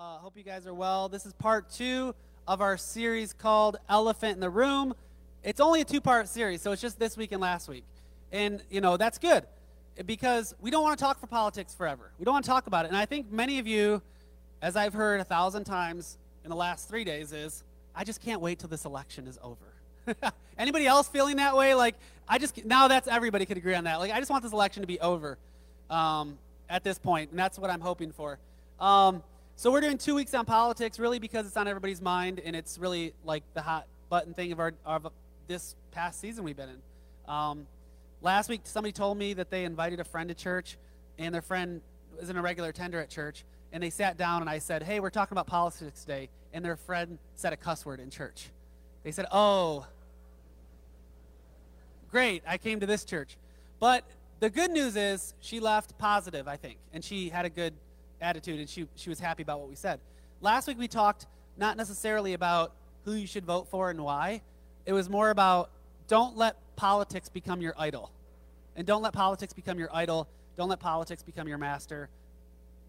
Uh, hope you guys are well. This is part two of our series called Elephant in the Room. It's only a two part series, so it's just this week and last week. And, you know, that's good because we don't want to talk for politics forever. We don't want to talk about it. And I think many of you, as I've heard a thousand times in the last three days, is I just can't wait till this election is over. Anybody else feeling that way? Like, I just, now that's everybody could agree on that. Like, I just want this election to be over um, at this point, and that's what I'm hoping for. Um, so we're doing two weeks on politics, really because it's on everybody's mind, and it's really like the hot button thing of our of this past season we've been in. Um, last week, somebody told me that they invited a friend to church, and their friend isn't a regular attender at church, and they sat down, and I said, "Hey, we're talking about politics today," and their friend said a cuss word in church. They said, "Oh, great, I came to this church," but the good news is she left positive, I think, and she had a good attitude, and she, she was happy about what we said. Last week we talked not necessarily about who you should vote for and why. It was more about don't let politics become your idol. And don't let politics become your idol. Don't let politics become your master.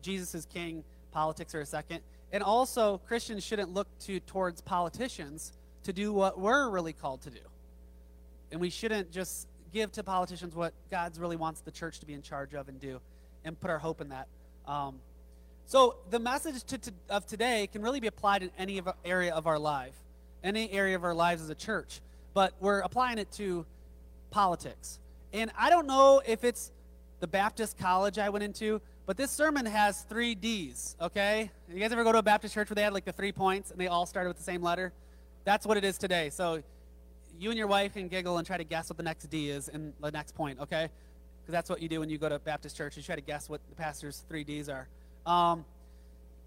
Jesus is king, politics are a second. And also, Christians shouldn't look to towards politicians to do what we're really called to do. And we shouldn't just give to politicians what God's really wants the church to be in charge of and do and put our hope in that. Um, so the message to, to, of today can really be applied in any of area of our life, any area of our lives as a church. But we're applying it to politics. And I don't know if it's the Baptist college I went into, but this sermon has three D's, okay? You guys ever go to a Baptist church where they had like the three points and they all started with the same letter? That's what it is today. So you and your wife can giggle and try to guess what the next D is in the next point, okay? Because that's what you do when you go to Baptist church. You try to guess what the pastor's three D's are. Um,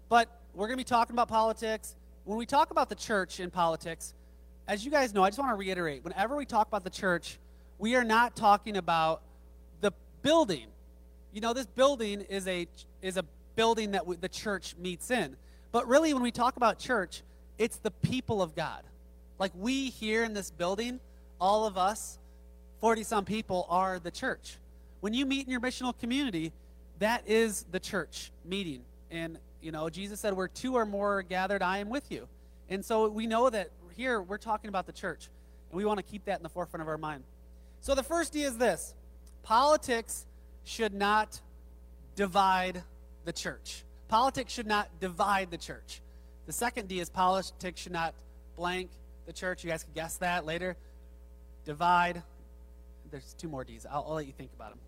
but we're going to be talking about politics. When we talk about the church in politics, as you guys know, I just want to reiterate whenever we talk about the church, we are not talking about the building. You know, this building is a, is a building that we, the church meets in. But really, when we talk about church, it's the people of God. Like we here in this building, all of us, 40 some people, are the church. When you meet in your missional community, that is the church meeting. And, you know, Jesus said, Where two or more are gathered, I am with you. And so we know that here we're talking about the church. And we want to keep that in the forefront of our mind. So the first D is this politics should not divide the church. Politics should not divide the church. The second D is politics should not blank the church. You guys can guess that later. Divide. There's two more D's. I'll, I'll let you think about them.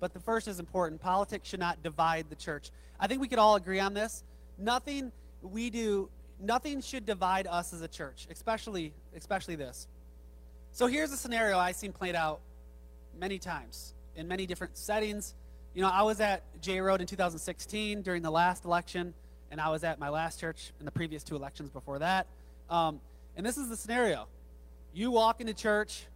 But the first is important. Politics should not divide the church. I think we could all agree on this. Nothing we do, nothing should divide us as a church, especially, especially this. So here's a scenario I've seen played out many times in many different settings. You know, I was at J Road in 2016 during the last election, and I was at my last church in the previous two elections before that. Um, and this is the scenario: you walk into church,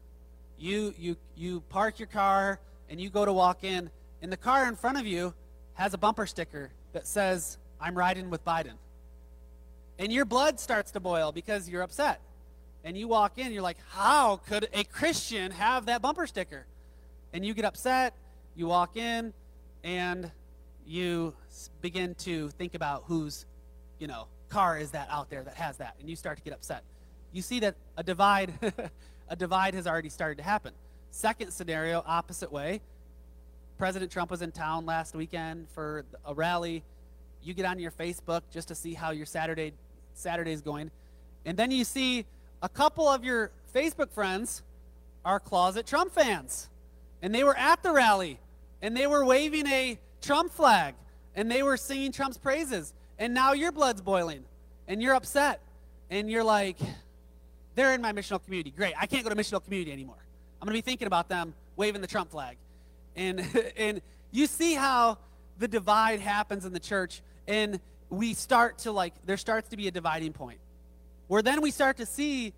you you you park your car, and you go to walk in, and the car in front of you has a bumper sticker that says, I'm riding with Biden. And your blood starts to boil because you're upset. And you walk in, you're like, how could a Christian have that bumper sticker? And you get upset, you walk in, and you begin to think about whose, you know, car is that out there that has that, and you start to get upset. You see that a divide, a divide has already started to happen. Second scenario, opposite way. President Trump was in town last weekend for a rally. You get on your Facebook just to see how your Saturday Saturday's going. And then you see a couple of your Facebook friends are closet Trump fans. And they were at the rally and they were waving a Trump flag and they were singing Trump's praises. And now your blood's boiling and you're upset. And you're like, they're in my missional community. Great. I can't go to missional community anymore. I'm going to be thinking about them waving the Trump flag. And, and you see how the divide happens in the church, and we start to like, there starts to be a dividing point where then we start to see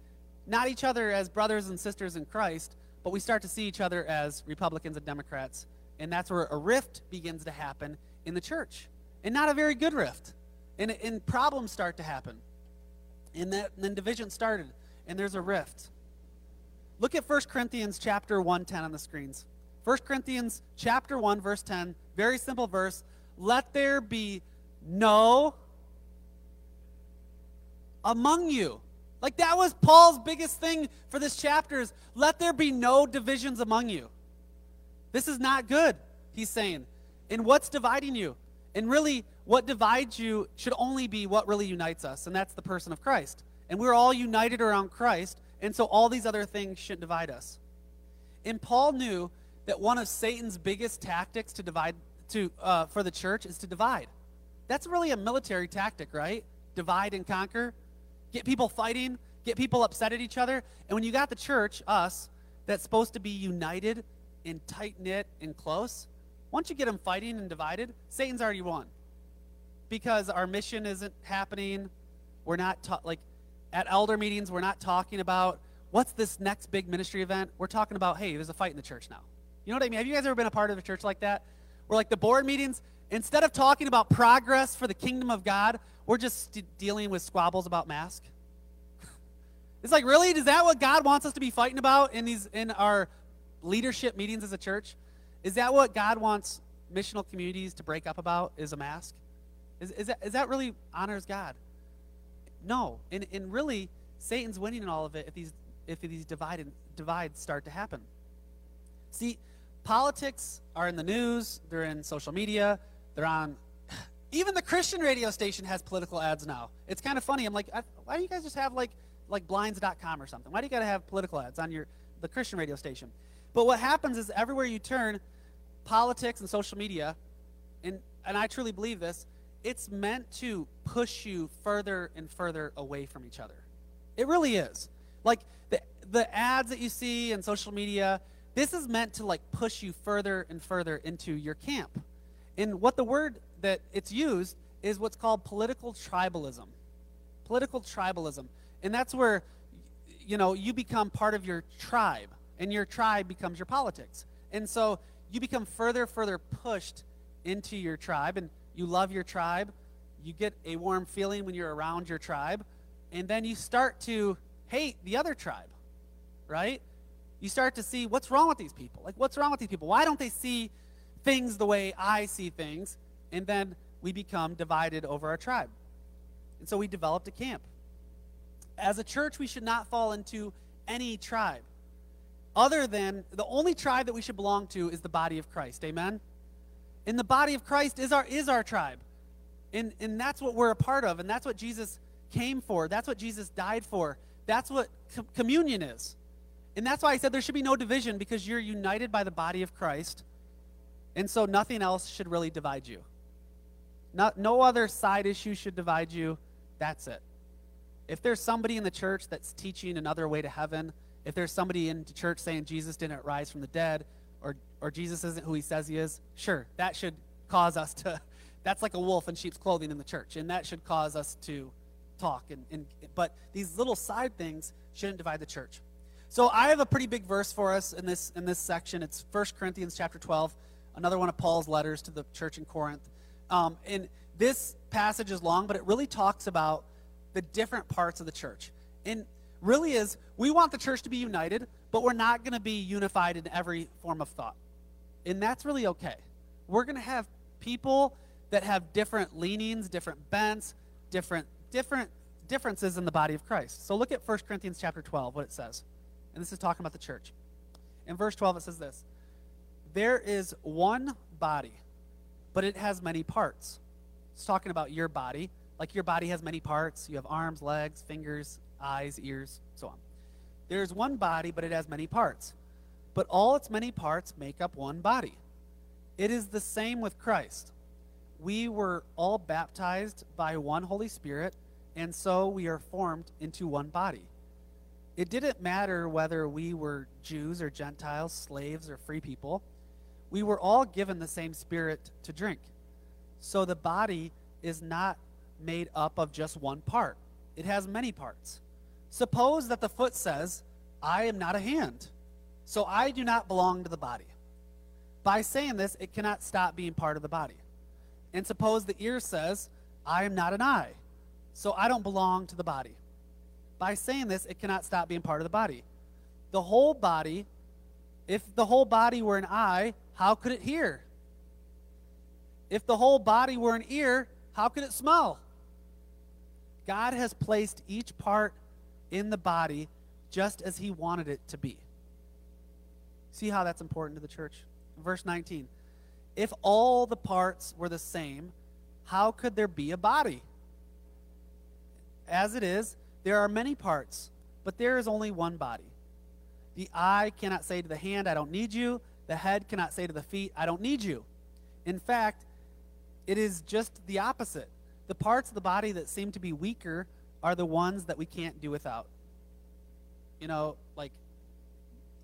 not each other as brothers and sisters in Christ, but we start to see each other as Republicans and Democrats. And that's where a rift begins to happen in the church. And not a very good rift. And, and problems start to happen. And, that, and then division started, and there's a rift. Look at 1 Corinthians chapter 110 on the screens. 1 Corinthians chapter 1 verse 10, very simple verse. Let there be no among you. Like that was Paul's biggest thing for this chapter is let there be no divisions among you. This is not good, he's saying. And what's dividing you? And really, what divides you should only be what really unites us, and that's the person of Christ. And we're all united around Christ, and so all these other things shouldn't divide us. And Paul knew that one of Satan's biggest tactics to divide to uh, for the church is to divide. That's really a military tactic, right? Divide and conquer, get people fighting, get people upset at each other. And when you got the church, us, that's supposed to be united and tight knit and close, once you get them fighting and divided, Satan's already won. Because our mission isn't happening. We're not ta- like at elder meetings. We're not talking about what's this next big ministry event. We're talking about hey, there's a fight in the church now. You know what I mean? Have you guys ever been a part of a church like that? Where like the board meetings, instead of talking about progress for the kingdom of God, we're just dealing with squabbles about mask. it's like, really? Is that what God wants us to be fighting about in these in our leadership meetings as a church? Is that what God wants missional communities to break up about? Is a mask? Is, is, that, is that really honors God? No. And, and really, Satan's winning in all of it if these if these divide, divides start to happen. See, Politics are in the news, they're in social media, they're on. Even the Christian radio station has political ads now. It's kind of funny. I'm like, why don't you guys just have like like blinds.com or something? Why do you got to have political ads on your the Christian radio station? But what happens is everywhere you turn, politics and social media, and and I truly believe this, it's meant to push you further and further away from each other. It really is. Like the the ads that you see in social media, this is meant to like push you further and further into your camp. And what the word that it's used is what's called political tribalism. Political tribalism. And that's where you know, you become part of your tribe and your tribe becomes your politics. And so you become further further pushed into your tribe and you love your tribe. You get a warm feeling when you're around your tribe and then you start to hate the other tribe. Right? you start to see what's wrong with these people. Like, what's wrong with these people? Why don't they see things the way I see things? And then we become divided over our tribe. And so we developed a camp. As a church, we should not fall into any tribe other than the only tribe that we should belong to is the body of Christ. Amen? And the body of Christ is our, is our tribe. And, and that's what we're a part of. And that's what Jesus came for. That's what Jesus died for. That's what com- communion is. And that's why I said there should be no division because you're united by the body of Christ. And so nothing else should really divide you. Not, no other side issue should divide you. That's it. If there's somebody in the church that's teaching another way to heaven, if there's somebody in the church saying Jesus didn't rise from the dead or, Jesus isn't who he says he is, sure, that should cause us to, that's like a wolf in sheep's clothing in the church. And that should cause us to talk. And, and, but these little side things shouldn't divide the church. So I have a pretty big verse for us in this in this section. It's 1 Corinthians chapter 12, another one of Paul's letters to the church in Corinth. Um, and this passage is long, but it really talks about the different parts of the church. And really is we want the church to be united, but we're not going to be unified in every form of thought. And that's really okay. We're going to have people that have different leanings, different bents, different different differences in the body of Christ. So look at 1 Corinthians chapter 12, what it says. And this is talking about the church. In verse 12, it says this There is one body, but it has many parts. It's talking about your body. Like your body has many parts. You have arms, legs, fingers, eyes, ears, so on. There's one body, but it has many parts. But all its many parts make up one body. It is the same with Christ. We were all baptized by one Holy Spirit, and so we are formed into one body it didn't matter whether we were Jews or Gentiles, slaves or free people. We were all given the same spirit to drink. So the body is not made up of just one part, it has many parts. Suppose that the foot says, I am not a hand, so I do not belong to the body. By saying this, it cannot stop being part of the body. And suppose the ear says, I am not an eye, so I don't belong to the body. By saying this, it cannot stop being part of the body. The whole body, if the whole body were an eye, how could it hear? If the whole body were an ear, how could it smell? God has placed each part in the body just as he wanted it to be. See how that's important to the church? Verse 19. If all the parts were the same, how could there be a body? As it is, there are many parts, but there is only one body. The eye cannot say to the hand, I don't need you. The head cannot say to the feet, I don't need you. In fact, it is just the opposite. The parts of the body that seem to be weaker are the ones that we can't do without. You know, like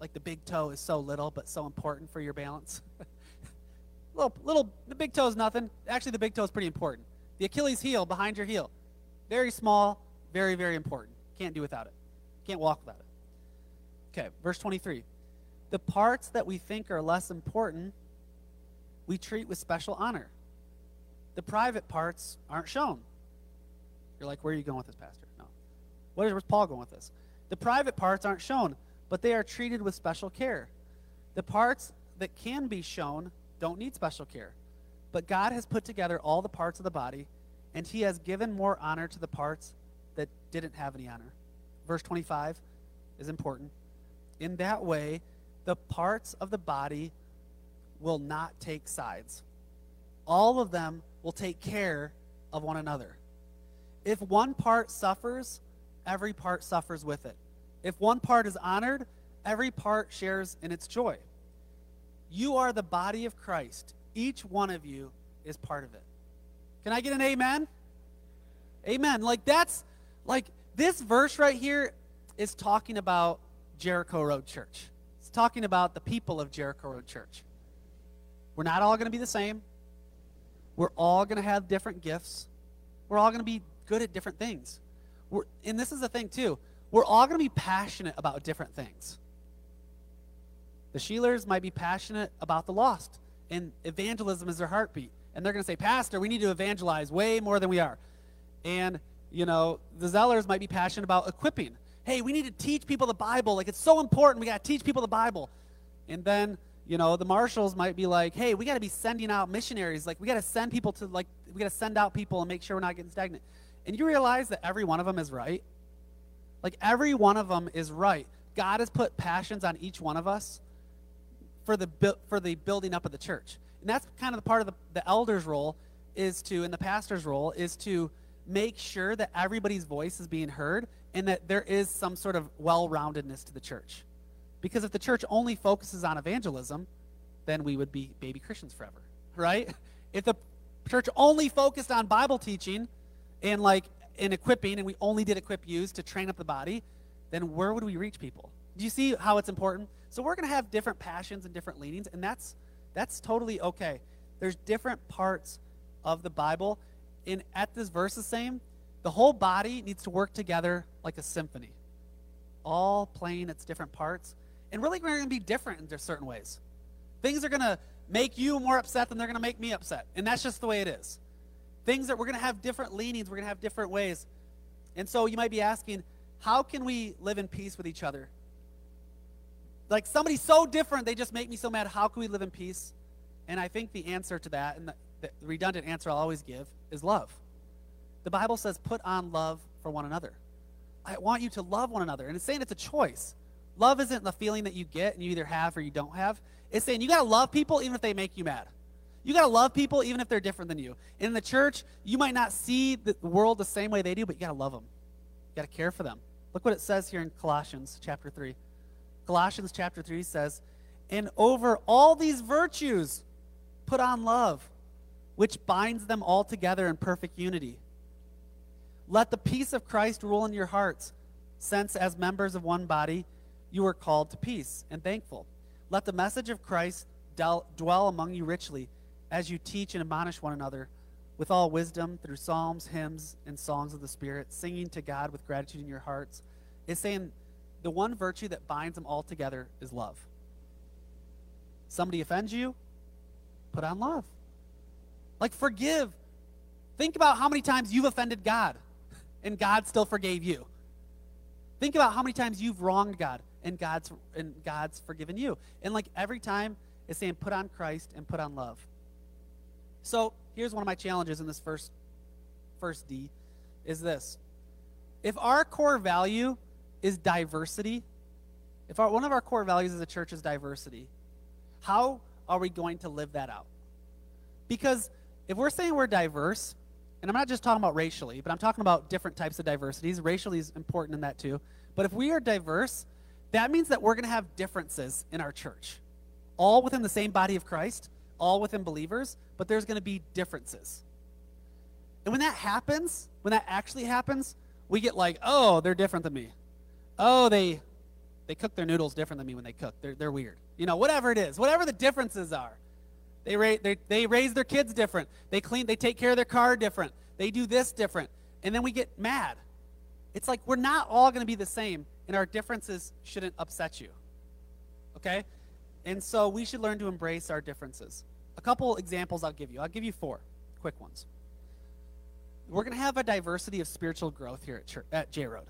like the big toe is so little but so important for your balance. little little the big toe is nothing. Actually the big toe is pretty important. The Achilles heel behind your heel. Very small, very very important. Can't do without it. Can't walk without it. Okay, verse 23. The parts that we think are less important, we treat with special honor. The private parts aren't shown. You're like, where are you going with this, Pastor? No. Where's Paul going with this? The private parts aren't shown, but they are treated with special care. The parts that can be shown don't need special care. But God has put together all the parts of the body, and He has given more honor to the parts that didn't have any honor. Verse 25 is important. In that way, the parts of the body will not take sides. All of them will take care of one another. If one part suffers, every part suffers with it. If one part is honored, every part shares in its joy. You are the body of Christ. Each one of you is part of it. Can I get an amen? Amen. Like that's like this verse right here is talking about Jericho Road Church. It's talking about the people of Jericho Road Church. We're not all going to be the same. We're all going to have different gifts. We're all going to be good at different things. We're, and this is the thing, too. We're all going to be passionate about different things. The Sheelers might be passionate about the lost, and evangelism is their heartbeat. And they're going to say, Pastor, we need to evangelize way more than we are. And, you know, the Zellers might be passionate about equipping hey, we need to teach people the Bible. Like, it's so important. We got to teach people the Bible. And then, you know, the marshals might be like, hey, we got to be sending out missionaries. Like, we got to send people to, like, we got to send out people and make sure we're not getting stagnant. And you realize that every one of them is right? Like, every one of them is right. God has put passions on each one of us for the, for the building up of the church. And that's kind of the part of the, the elder's role is to, and the pastor's role is to make sure that everybody's voice is being heard and that there is some sort of well roundedness to the church. Because if the church only focuses on evangelism, then we would be baby Christians forever, right? If the church only focused on Bible teaching and like in equipping, and we only did equip use to train up the body, then where would we reach people? Do you see how it's important? So we're going to have different passions and different leanings, and that's that's totally okay. There's different parts of the Bible, and at this verse the same, the whole body needs to work together like a symphony, all playing its different parts. And really, we're going to be different in certain ways. Things are going to make you more upset than they're going to make me upset. And that's just the way it is. Things that we're going to have different leanings, we're going to have different ways. And so you might be asking, how can we live in peace with each other? Like somebody so different, they just make me so mad. How can we live in peace? And I think the answer to that, and the, the redundant answer I'll always give, is love. The Bible says, put on love for one another. I want you to love one another. And it's saying it's a choice. Love isn't the feeling that you get and you either have or you don't have. It's saying you got to love people even if they make you mad. You got to love people even if they're different than you. In the church, you might not see the world the same way they do, but you got to love them. You got to care for them. Look what it says here in Colossians chapter 3. Colossians chapter 3 says, And over all these virtues, put on love, which binds them all together in perfect unity. Let the peace of Christ rule in your hearts, since as members of one body, you are called to peace and thankful. Let the message of Christ dwell among you richly as you teach and admonish one another with all wisdom through psalms, hymns, and songs of the Spirit, singing to God with gratitude in your hearts. It's saying the one virtue that binds them all together is love. Somebody offends you, put on love. Like forgive. Think about how many times you've offended God and God still forgave you. Think about how many times you've wronged God and God's and God's forgiven you. And like every time it's saying put on Christ and put on love. So here's one of my challenges in this first first D is this. if our core value is diversity, if our, one of our core values as a church is diversity, how are we going to live that out? Because if we're saying we're diverse, and I'm not just talking about racially, but I'm talking about different types of diversities. Racially is important in that too. But if we are diverse, that means that we're going to have differences in our church, all within the same body of Christ, all within believers, but there's going to be differences. And when that happens, when that actually happens, we get like, oh, they're different than me. Oh, they they cook their noodles different than me when they cook. They're, they're weird. You know, whatever it is, whatever the differences are. They, ra- they, they raise their kids different. They clean, they take care of their car different. They do this different. And then we get mad. It's like we're not all going to be the same, and our differences shouldn't upset you. Okay? And so we should learn to embrace our differences. A couple examples I'll give you. I'll give you four quick ones. We're going to have a diversity of spiritual growth here at, church, at J Road.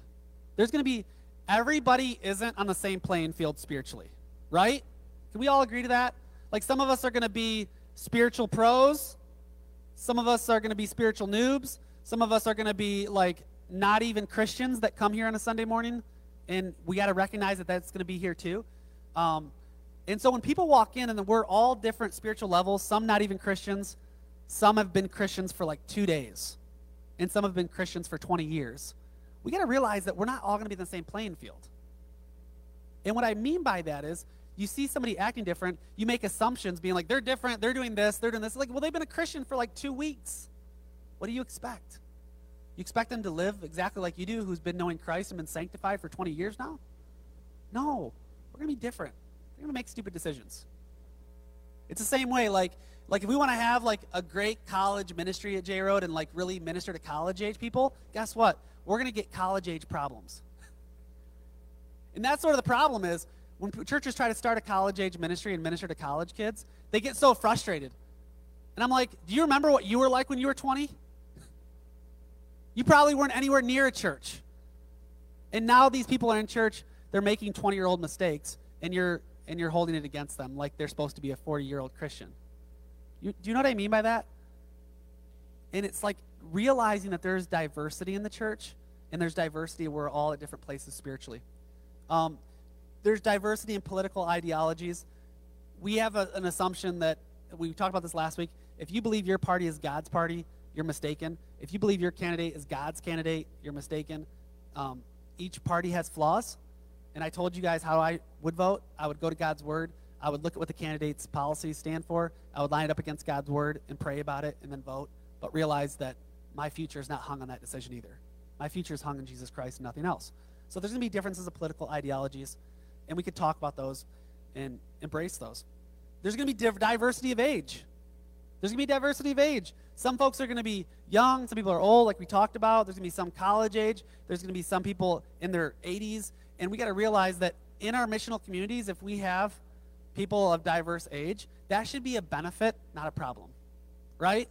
There's going to be everybody isn't on the same playing field spiritually, right? Can we all agree to that? Like some of us are going to be spiritual pros, some of us are going to be spiritual noobs, some of us are going to be like not even Christians that come here on a Sunday morning, and we got to recognize that that's going to be here too. Um, and so when people walk in, and we're all different spiritual levels, some not even Christians, some have been Christians for like two days, and some have been Christians for 20 years we got to realize that we're not all going to be in the same playing field. And what I mean by that is, you see somebody acting different, you make assumptions, being like, they're different, they're doing this, they're doing this. Like, well, they've been a Christian for like two weeks. What do you expect? You expect them to live exactly like you do, who's been knowing Christ and been sanctified for 20 years now? No, we're going to be different. We're going to make stupid decisions. It's the same way, like, like if we want to have like a great college ministry at J Road and like really minister to college age people, guess what? we're going to get college age problems. And that's sort of the problem is when churches try to start a college age ministry and minister to college kids, they get so frustrated. And I'm like, do you remember what you were like when you were 20? You probably weren't anywhere near a church. And now these people are in church, they're making 20 year old mistakes, and you're, and you're holding it against them like they're supposed to be a 40 year old Christian. You, do you know what I mean by that? And it's like realizing that there's diversity in the church and there's diversity. We're all at different places spiritually. Um, there's diversity in political ideologies. We have a, an assumption that we talked about this last week. If you believe your party is God's party, you're mistaken. If you believe your candidate is God's candidate, you're mistaken. Um, each party has flaws. And I told you guys how I would vote. I would go to God's word. I would look at what the candidate's policies stand for. I would line it up against God's word and pray about it and then vote, but realize that my future is not hung on that decision either. My future is hung in Jesus Christ and nothing else. So there's going to be differences of political ideologies, and we could talk about those and embrace those. There's going to be diversity of age. There's going to be diversity of age. Some folks are going to be young, some people are old, like we talked about. There's going to be some college age. There's going to be some people in their 80s. And we got to realize that in our missional communities, if we have people of diverse age, that should be a benefit, not a problem. Right?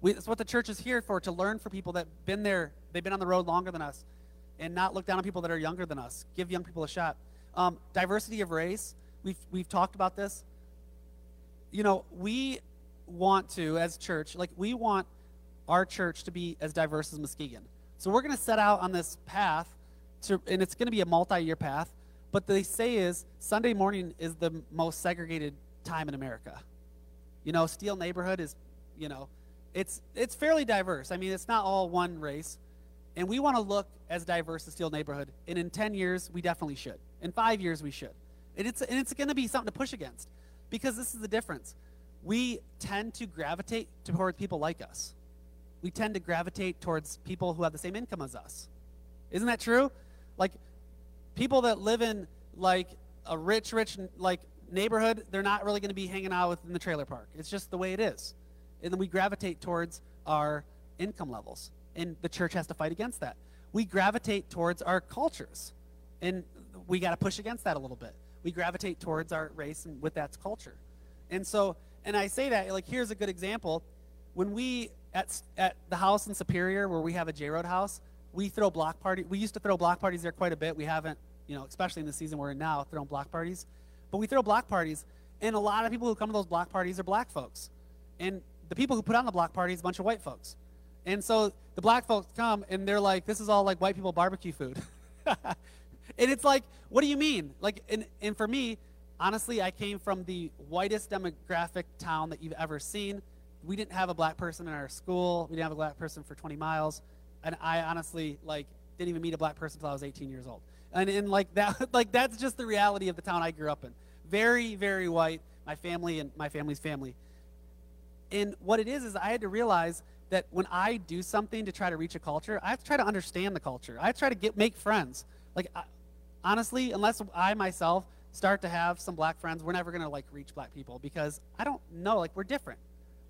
We, that's what the church is here for, to learn for people that been there, they've been on the road longer than us, and not look down on people that are younger than us. Give young people a shot. Um, diversity of race, we've, we've talked about this. You know, we want to, as church, like we want our church to be as diverse as Muskegon. So we're going to set out on this path, to, and it's going to be a multi-year path. But they say is Sunday morning is the most segregated time in America. You know, Steel neighborhood is, you know, it's it's fairly diverse. I mean, it's not all one race, and we want to look as diverse as Steel Neighborhood. And in ten years, we definitely should. In five years, we should. And it's and it's going to be something to push against, because this is the difference. We tend to gravitate towards people like us. We tend to gravitate towards people who have the same income as us. Isn't that true? Like people that live in like a rich, rich like neighborhood, they're not really going to be hanging out within the trailer park. It's just the way it is and then we gravitate towards our income levels. And the church has to fight against that. We gravitate towards our cultures, and we got to push against that a little bit. We gravitate towards our race and with that's culture. And so, and I say that, like, here's a good example. When we, at, at the house in Superior, where we have a J Road house, we throw block party. We used to throw block parties there quite a bit. We haven't, you know, especially in the season we're in now, throwing block parties. But we throw block parties, and a lot of people who come to those block parties are black folks. And the people who put on the block parties a bunch of white folks. And so the black folks come and they're like, this is all like white people barbecue food. and it's like, what do you mean? Like, and, and for me, honestly, I came from the whitest demographic town that you've ever seen. We didn't have a black person in our school. We didn't have a black person for 20 miles. And I honestly, like, didn't even meet a black person until I was 18 years old. And, and like that, like that's just the reality of the town I grew up in. Very, very white. My family and my family's family. And what it is is I had to realize that when I do something to try to reach a culture, I have to try to understand the culture. I try to get make friends. Like I, honestly, unless I myself start to have some black friends, we're never going to like reach black people because I don't know. Like we're different.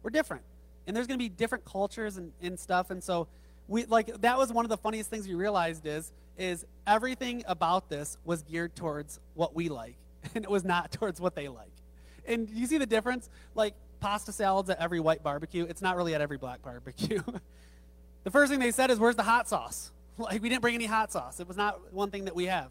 We're different, and there's going to be different cultures and, and stuff. And so we like that was one of the funniest things we realized is is everything about this was geared towards what we like, and it was not towards what they like. And you see the difference? Like pasta salads at every white barbecue. It's not really at every black barbecue. the first thing they said is, "Where's the hot sauce?" Like we didn't bring any hot sauce. It was not one thing that we have.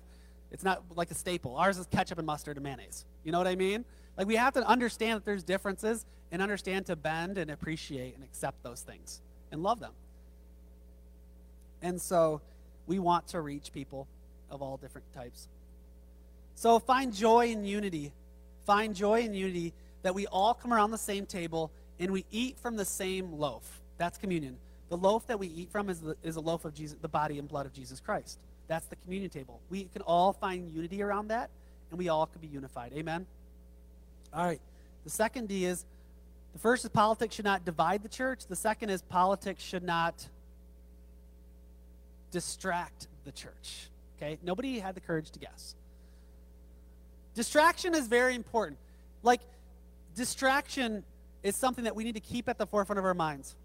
It's not like a staple. Ours is ketchup and mustard and mayonnaise. You know what I mean? Like we have to understand that there's differences and understand to bend and appreciate and accept those things and love them. And so we want to reach people of all different types. So find joy in unity. Find joy in unity that we all come around the same table and we eat from the same loaf. That's communion. The loaf that we eat from is, the, is a loaf of Jesus, the body and blood of Jesus Christ. That's the communion table. We can all find unity around that, and we all can be unified. Amen? All right. The second D is the first is politics should not divide the church. The second is politics should not distract the church. Okay? Nobody had the courage to guess. Distraction is very important. Like, distraction is something that we need to keep at the forefront of our minds.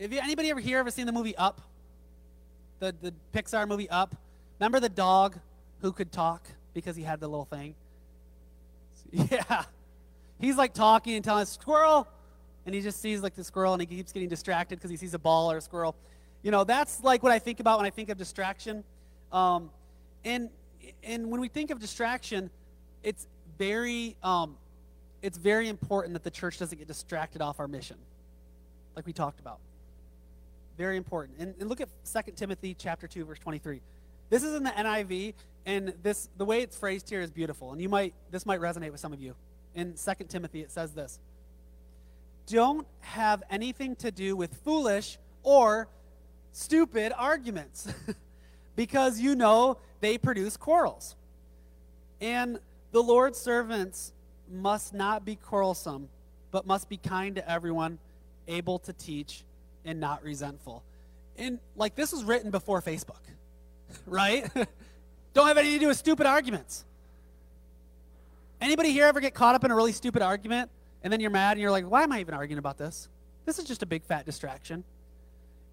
Have you, anybody ever here ever seen the movie Up? The, the Pixar movie Up? Remember the dog who could talk because he had the little thing? Yeah. He's like talking and telling a squirrel, and he just sees like the squirrel and he keeps getting distracted because he sees a ball or a squirrel. You know, that's like what I think about when I think of distraction. Um, and and when we think of distraction, it's very um, it's very important that the church doesn't get distracted off our mission, like we talked about. Very important. And, and look at 2 Timothy chapter 2, verse 23. This is in the NIV, and this the way it's phrased here is beautiful. And you might this might resonate with some of you. In 2 Timothy, it says this. Don't have anything to do with foolish or stupid arguments because you know they produce quarrels. And the Lord's servants must not be quarrelsome, but must be kind to everyone, able to teach, and not resentful. And like this was written before Facebook, right? Don't have anything to do with stupid arguments. Anybody here ever get caught up in a really stupid argument and then you're mad and you're like, why am I even arguing about this? This is just a big fat distraction.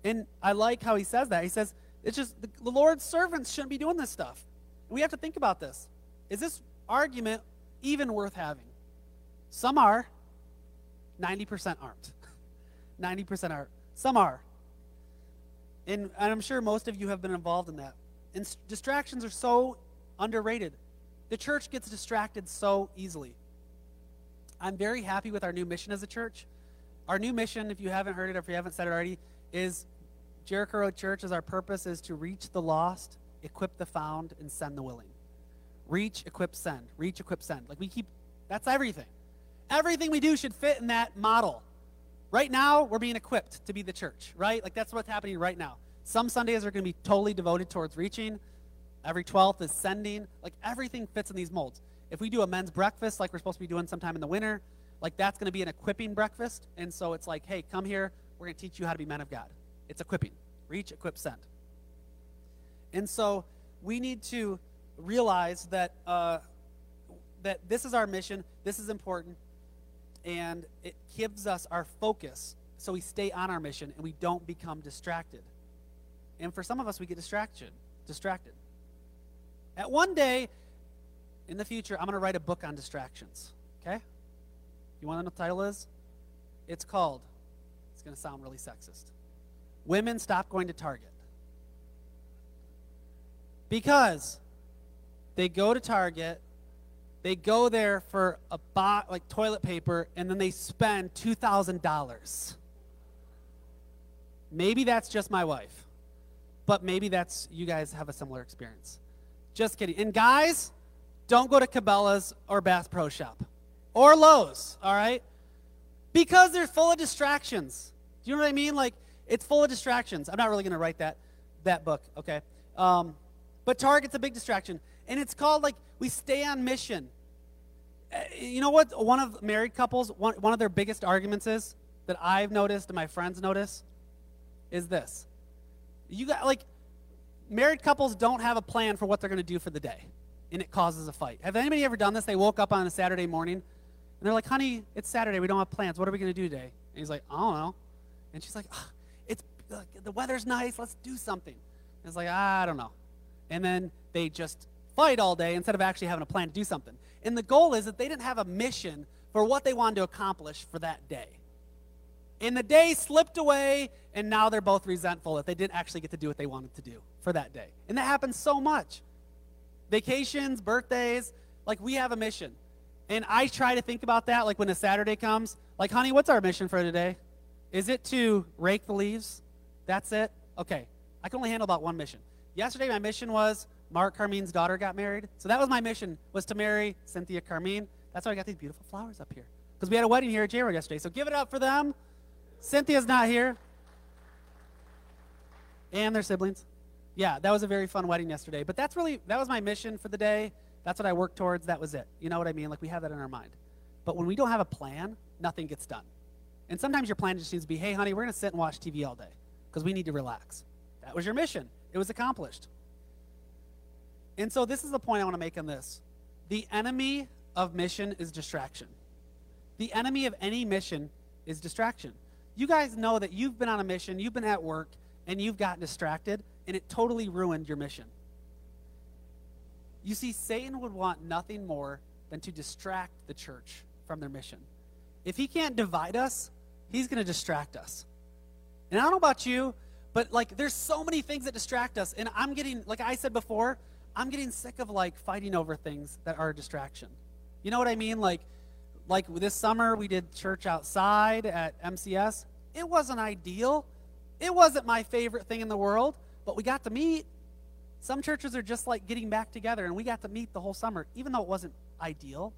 And I like how he says that. He says, it's just the, the Lord's servants shouldn't be doing this stuff. we have to think about this. Is this argument even worth having? Some are, 90% aren't. 90% are. Some are. And, and I'm sure most of you have been involved in that. And distractions are so underrated. The church gets distracted so easily. I'm very happy with our new mission as a church. Our new mission, if you haven't heard it or if you haven't said it already, is Jericho Road Church is our purpose is to reach the lost, equip the found, and send the willing. Reach, equip, send. Reach, equip, send. Like we keep, that's everything. Everything we do should fit in that model. Right now, we're being equipped to be the church, right? Like that's what's happening right now. Some Sundays are going to be totally devoted towards reaching. Every 12th is sending. Like everything fits in these molds. If we do a men's breakfast like we're supposed to be doing sometime in the winter, like that's going to be an equipping breakfast. And so it's like, hey, come here. We're going to teach you how to be men of God. It's equipping. Reach, equip, send. And so we need to realize that uh, that this is our mission. This is important, and it gives us our focus, so we stay on our mission and we don't become distracted. And for some of us, we get distracted. Distracted. At one day in the future, I'm going to write a book on distractions. Okay? You want to know what the title is? It's called. Going to sound really sexist women stop going to Target. Because they go to Target, they go there for a bot like toilet paper, and then they spend $2,000. Maybe that's just my wife, but maybe that's you guys have a similar experience. Just kidding. And guys, don't go to Cabela's or Bass Pro Shop or Lowe's, all right? Because they're full of distractions. Do you know what I mean? Like, it's full of distractions. I'm not really going to write that, that book, okay? Um, but Target's a big distraction. And it's called, like, we stay on mission. Uh, you know what one of married couples, one, one of their biggest arguments is that I've noticed and my friends notice is this. You got, like, married couples don't have a plan for what they're going to do for the day, and it causes a fight. Have anybody ever done this? They woke up on a Saturday morning, and they're like, honey, it's Saturday. We don't have plans. What are we going to do today? And he's like, I don't know. And she's like, oh, it's the weather's nice. Let's do something. And it's like, I don't know. And then they just fight all day instead of actually having a plan to do something. And the goal is that they didn't have a mission for what they wanted to accomplish for that day. And the day slipped away, and now they're both resentful that they didn't actually get to do what they wanted to do for that day. And that happens so much. Vacations, birthdays, like we have a mission. And I try to think about that, like when a Saturday comes, like, honey, what's our mission for today? Is it to rake the leaves? That's it? Okay. I can only handle about one mission. Yesterday, my mission was Mark Carmine's daughter got married. So that was my mission, was to marry Cynthia Carmine. That's why I got these beautiful flowers up here. Because we had a wedding here at j yesterday. So give it up for them. Cynthia's not here. And their siblings. Yeah, that was a very fun wedding yesterday. But that's really, that was my mission for the day. That's what I worked towards. That was it. You know what I mean? Like we have that in our mind. But when we don't have a plan, nothing gets done. And sometimes your plan just needs to be, hey, honey, we're going to sit and watch TV all day because we need to relax. That was your mission. It was accomplished. And so this is the point I want to make on this. The enemy of mission is distraction. The enemy of any mission is distraction. You guys know that you've been on a mission, you've been at work, and you've gotten distracted, and it totally ruined your mission. You see, Satan would want nothing more than to distract the church from their mission. If he can't divide us, he's going to distract us. And I don't know about you, but like there's so many things that distract us. And I'm getting, like I said before, I'm getting sick of like fighting over things that are a distraction. You know what I mean? Like, like this summer we did church outside at MCS. It wasn't ideal. It wasn't my favorite thing in the world, but we got to meet. Some churches are just like getting back together, and we got to meet the whole summer, even though it wasn't ideal.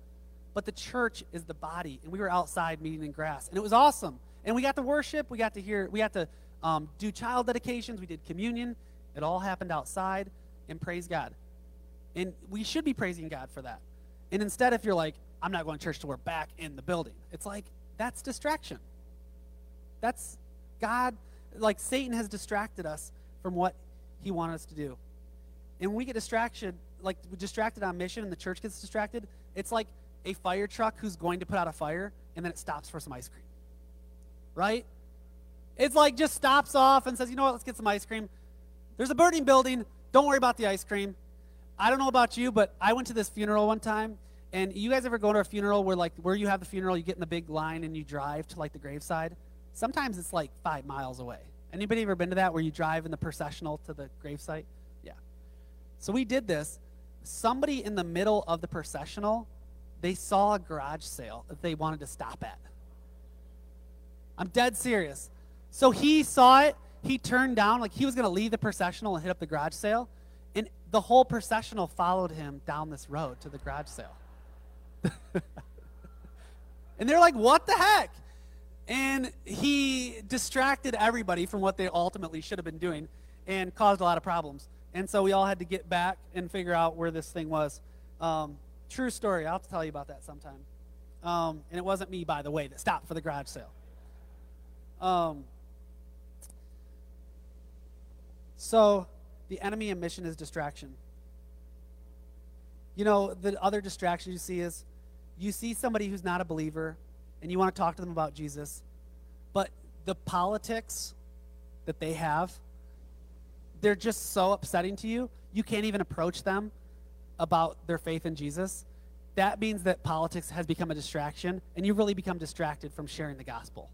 But the church is the body, and we were outside meeting in grass, and it was awesome. And we got to worship. We got to hear. We got to um, do child dedications. We did communion. It all happened outside, and praise God. And we should be praising God for that. And instead, if you're like, I'm not going to church till we're back in the building, it's like that's distraction. That's God. Like Satan has distracted us from what He wanted us to do. And when we get distracted, like we're distracted on mission, and the church gets distracted, it's like a fire truck who's going to put out a fire and then it stops for some ice cream. Right? It's like just stops off and says, you know what, let's get some ice cream. There's a burning building. Don't worry about the ice cream. I don't know about you, but I went to this funeral one time. And you guys ever go to a funeral where like where you have the funeral, you get in the big line and you drive to like the graveside? Sometimes it's like five miles away. Anybody ever been to that where you drive in the processional to the gravesite? Yeah. So we did this. Somebody in the middle of the processional they saw a garage sale that they wanted to stop at. I'm dead serious. So he saw it. He turned down, like he was going to leave the processional and hit up the garage sale. And the whole processional followed him down this road to the garage sale. and they're like, what the heck? And he distracted everybody from what they ultimately should have been doing and caused a lot of problems. And so we all had to get back and figure out where this thing was. Um, True story. I'll tell you about that sometime. Um, and it wasn't me, by the way, that stopped for the garage sale. Um, so, the enemy of mission is distraction. You know, the other distraction you see is you see somebody who's not a believer and you want to talk to them about Jesus, but the politics that they have, they're just so upsetting to you, you can't even approach them about their faith in Jesus, that means that politics has become a distraction, and you really become distracted from sharing the gospel.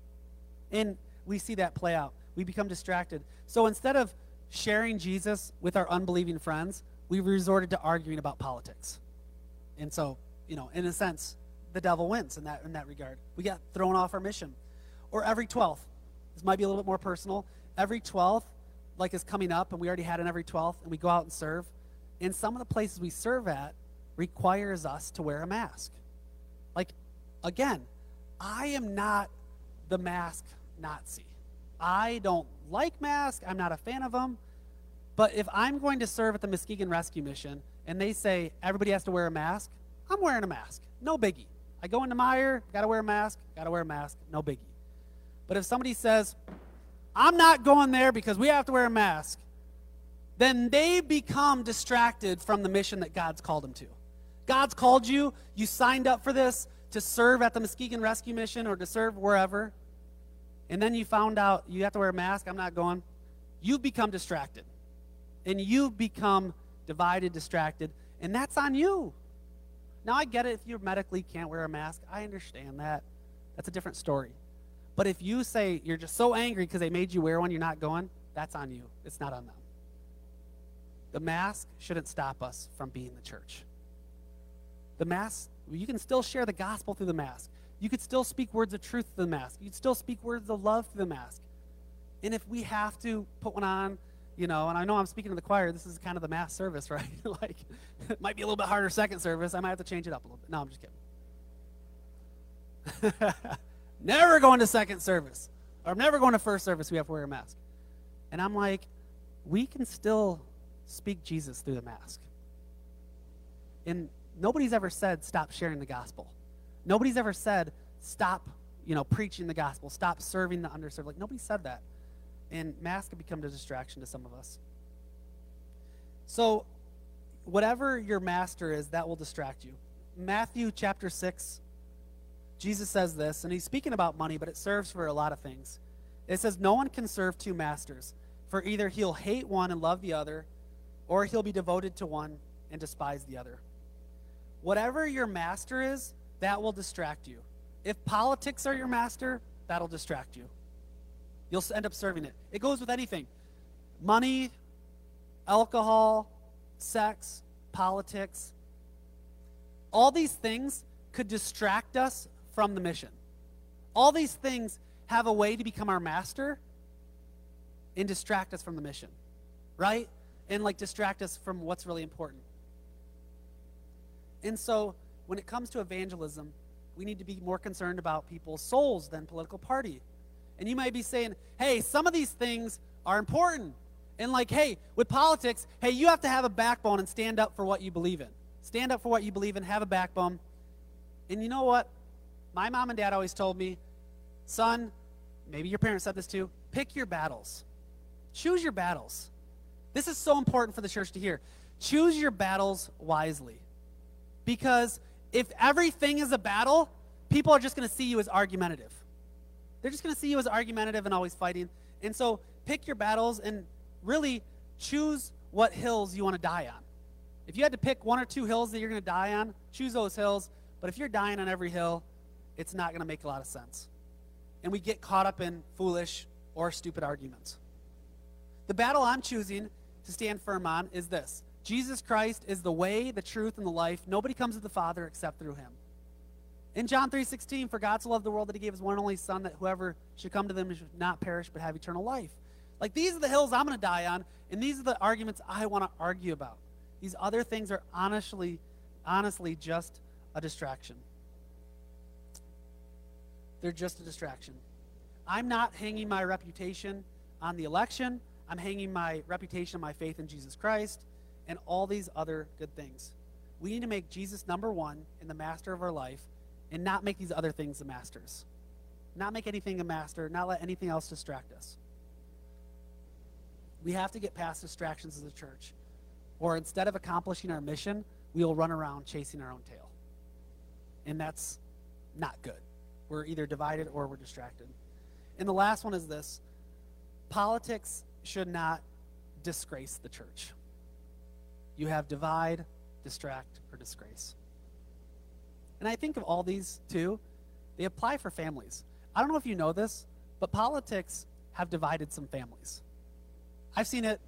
And we see that play out. We become distracted. So instead of sharing Jesus with our unbelieving friends, we resorted to arguing about politics. And so, you know, in a sense, the devil wins in that in that regard. We got thrown off our mission. Or every 12th. This might be a little bit more personal. every 12th, like is coming up, and we already had an every 12th, and we go out and serve. And some of the places we serve at requires us to wear a mask. Like, again, I am not the mask Nazi. I don't like masks. I'm not a fan of them. But if I'm going to serve at the Muskegon Rescue Mission and they say everybody has to wear a mask, I'm wearing a mask. No biggie. I go into Meijer, got to wear a mask, got to wear a mask. No biggie. But if somebody says, I'm not going there because we have to wear a mask, then they become distracted from the mission that God's called them to. God's called you, you signed up for this to serve at the Muskegon Rescue Mission or to serve wherever, and then you found out you have to wear a mask, I'm not going. You've become distracted. And you've become divided, distracted, and that's on you. Now, I get it if you medically can't wear a mask. I understand that. That's a different story. But if you say you're just so angry because they made you wear one, you're not going, that's on you. It's not on them. The mask shouldn't stop us from being the church. The mask, you can still share the gospel through the mask. You could still speak words of truth through the mask. You'd still speak words of love through the mask. And if we have to put one on, you know, and I know I'm speaking to the choir, this is kind of the mass service, right? like, it might be a little bit harder second service. I might have to change it up a little bit. No, I'm just kidding. never going to second service or I'm never going to first service, we have to wear a mask. And I'm like, we can still speak Jesus through the mask. And nobody's ever said stop sharing the gospel. Nobody's ever said stop, you know, preaching the gospel, stop serving the underserved. Like nobody said that. And masks have become a distraction to some of us. So whatever your master is, that will distract you. Matthew chapter 6, Jesus says this, and he's speaking about money, but it serves for a lot of things. It says, No one can serve two masters, for either he'll hate one and love the other, or he'll be devoted to one and despise the other. Whatever your master is, that will distract you. If politics are your master, that'll distract you. You'll end up serving it. It goes with anything money, alcohol, sex, politics. All these things could distract us from the mission. All these things have a way to become our master and distract us from the mission, right? And like distract us from what's really important. And so when it comes to evangelism, we need to be more concerned about people's souls than political party. And you might be saying, hey, some of these things are important. And like, hey, with politics, hey, you have to have a backbone and stand up for what you believe in. Stand up for what you believe in, have a backbone. And you know what? My mom and dad always told me, son, maybe your parents said this too, pick your battles. Choose your battles. This is so important for the church to hear. Choose your battles wisely. Because if everything is a battle, people are just going to see you as argumentative. They're just going to see you as argumentative and always fighting. And so pick your battles and really choose what hills you want to die on. If you had to pick one or two hills that you're going to die on, choose those hills. But if you're dying on every hill, it's not going to make a lot of sense. And we get caught up in foolish or stupid arguments. The battle I'm choosing to stand firm on is this Jesus Christ is the way, the truth, and the life. Nobody comes to the Father except through him. In John 3:16, for God so loved the world that he gave his one and only son that whoever should come to them should not perish but have eternal life. Like these are the hills I'm going to die on, and these are the arguments I want to argue about. These other things are honestly honestly just a distraction. They're just a distraction. I'm not hanging my reputation on the election. I'm hanging my reputation on my faith in Jesus Christ and all these other good things. We need to make Jesus number one and the master of our life and not make these other things the masters. Not make anything a master, not let anything else distract us. We have to get past distractions as a church. Or instead of accomplishing our mission, we'll run around chasing our own tail. And that's not good. We're either divided or we're distracted. And the last one is this politics should not disgrace the church. You have divide, distract, or disgrace. And I think of all these too, they apply for families. I don't know if you know this, but politics have divided some families. I've seen it.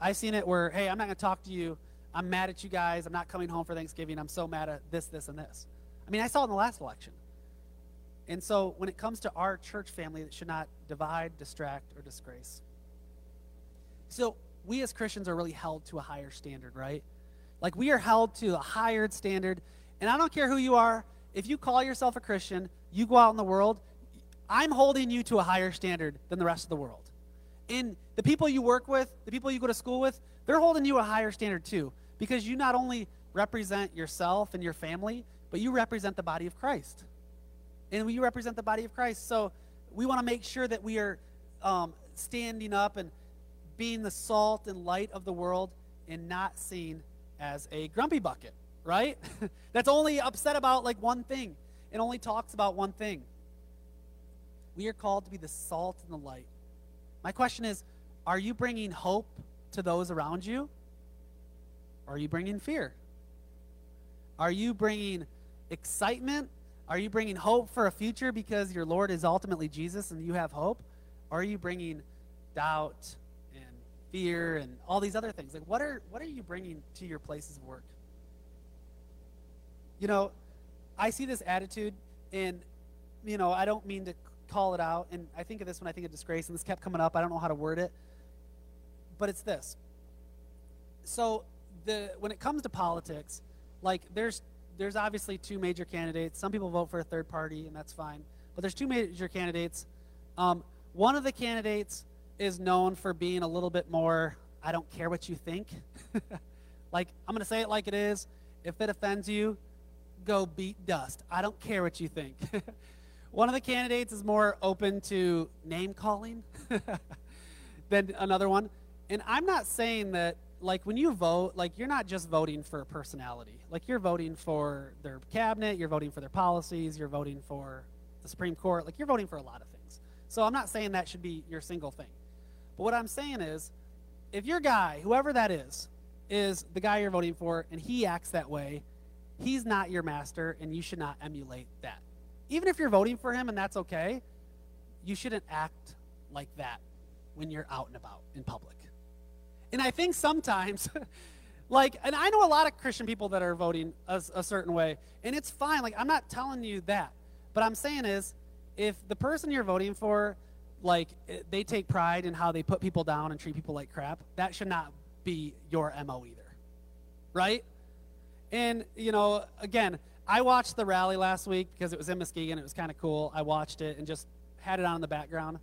I've seen it where, hey, I'm not going to talk to you. I'm mad at you guys. I'm not coming home for Thanksgiving. I'm so mad at this, this, and this. I mean, I saw it in the last election. And so when it comes to our church family, it should not divide, distract, or disgrace. So we as Christians are really held to a higher standard, right? Like we are held to a higher standard. And I don't care who you are, if you call yourself a Christian, you go out in the world, I'm holding you to a higher standard than the rest of the world. And the people you work with, the people you go to school with, they're holding you a higher standard too. Because you not only represent yourself and your family, but you represent the body of Christ. And we represent the body of Christ. So we want to make sure that we are um, standing up and being the salt and light of the world and not seen as a grumpy bucket, right? That's only upset about like one thing. It only talks about one thing. We are called to be the salt and the light. My question is are you bringing hope to those around you? Or are you bringing fear? Are you bringing excitement? Are you bringing hope for a future because your Lord is ultimately Jesus and you have hope? Or are you bringing doubt and fear and all these other things? Like what are what are you bringing to your places of work? You know, I see this attitude and you know, I don't mean to call it out and I think of this when I think of disgrace and this kept coming up. I don't know how to word it. But it's this. So the when it comes to politics, like there's there's obviously two major candidates. Some people vote for a third party, and that's fine. But there's two major candidates. Um, one of the candidates is known for being a little bit more, I don't care what you think. like, I'm going to say it like it is. If it offends you, go beat dust. I don't care what you think. one of the candidates is more open to name calling than another one. And I'm not saying that like when you vote, like you're not just voting for a personality. Like you're voting for their cabinet, you're voting for their policies, you're voting for the Supreme Court. Like you're voting for a lot of things. So I'm not saying that should be your single thing. But what I'm saying is, if your guy, whoever that is, is the guy you're voting for and he acts that way, he's not your master and you should not emulate that. Even if you're voting for him and that's okay, you shouldn't act like that when you're out and about in public. And I think sometimes, like, and I know a lot of Christian people that are voting a, a certain way, and it's fine. Like, I'm not telling you that. But I'm saying is, if the person you're voting for, like, eh, they take pride in how they put people down and treat people like crap, that should not be your MO either. Right? And, you know, again, I watched the rally last week because it was in Muskegon. It was kind of cool. I watched it and just had it on in the background.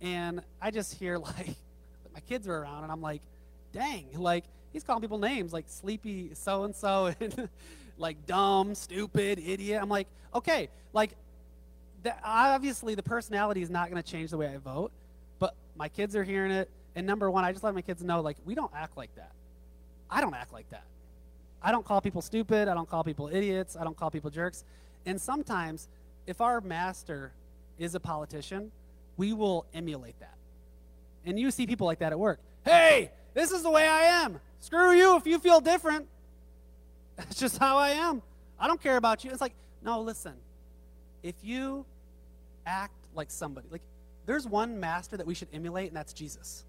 And I just hear, like, my kids are around, and I'm like, dang, like he's calling people names like sleepy so and so and like dumb, stupid, idiot. I'm like, okay, like that, obviously the personality is not going to change the way I vote, but my kids are hearing it. And number one, I just let my kids know like we don't act like that. I don't act like that. I don't call people stupid. I don't call people idiots. I don't call people jerks. And sometimes, if our master is a politician, we will emulate that. And you see people like that at work. Hey, this is the way I am. Screw you if you feel different. That's just how I am. I don't care about you. It's like, no, listen. If you act like somebody, like there's one master that we should emulate, and that's Jesus.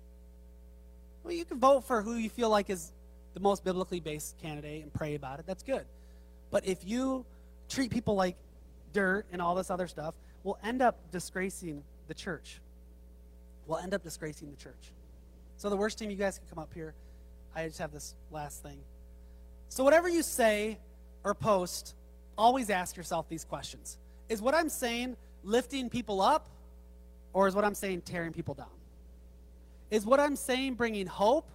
Well, you can vote for who you feel like is the most biblically based candidate and pray about it. That's good. But if you treat people like dirt and all this other stuff, we'll end up disgracing the church. We'll end up disgracing the church. So the worst team, you guys can come up here. I just have this last thing. So whatever you say or post, always ask yourself these questions. Is what I'm saying lifting people up or is what I'm saying tearing people down? Is what I'm saying bringing hope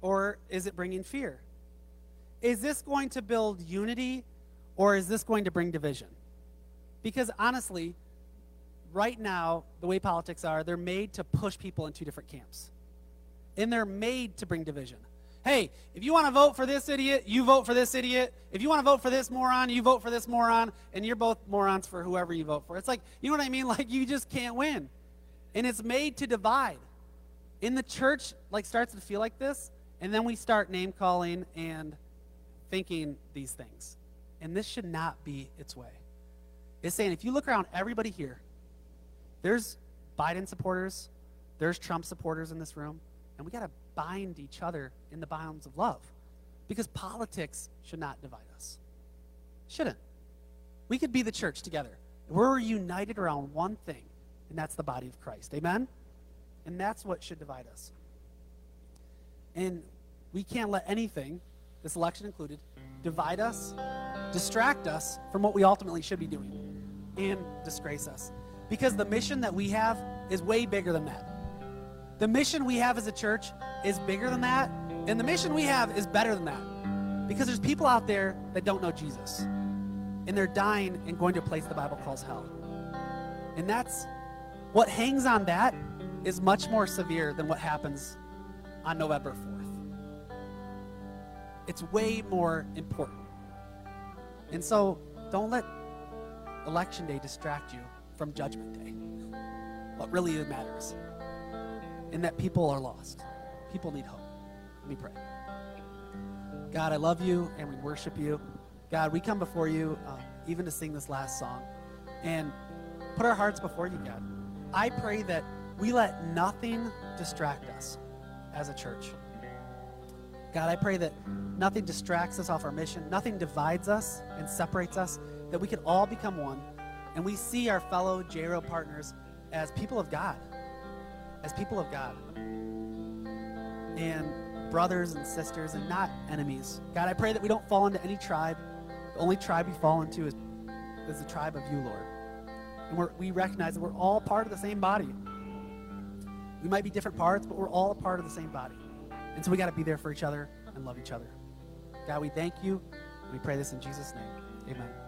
or is it bringing fear? Is this going to build unity or is this going to bring division? Because honestly, right now, the way politics are, they're made to push people in two different camps and they're made to bring division. Hey, if you want to vote for this idiot, you vote for this idiot. If you want to vote for this moron, you vote for this moron, and you're both morons for whoever you vote for. It's like, you know what I mean? Like, you just can't win. And it's made to divide. In the church, like, starts to feel like this, and then we start name calling and thinking these things. And this should not be its way. It's saying if you look around everybody here, there's Biden supporters, there's Trump supporters in this room, and we got to bind each other in the bonds of love because politics should not divide us. Shouldn't. We could be the church together. We're united around one thing, and that's the body of Christ. Amen? And that's what should divide us. And we can't let anything, this election included, divide us, distract us from what we ultimately should be doing, and disgrace us. Because the mission that we have is way bigger than that. The mission we have as a church is bigger than that, and the mission we have is better than that. Because there's people out there that don't know Jesus, and they're dying and going to a place the Bible calls hell. And that's what hangs on that is much more severe than what happens on November 4th. It's way more important. And so don't let election day distract you from judgment day. What really matters. And that people are lost. People need hope. Let me pray. God, I love you and we worship you. God, we come before you uh, even to sing this last song and put our hearts before you, God. I pray that we let nothing distract us as a church. God, I pray that nothing distracts us off our mission, nothing divides us and separates us, that we could all become one and we see our fellow JRO partners as people of God, as people of God, and brothers and sisters and not enemies. God, I pray that we don't fall into any tribe. The only tribe we fall into is, is the tribe of you, Lord. And we recognize that we're all part of the same body. We might be different parts, but we're all a part of the same body. And so we got to be there for each other and love each other. God, we thank you. We pray this in Jesus' name. Amen.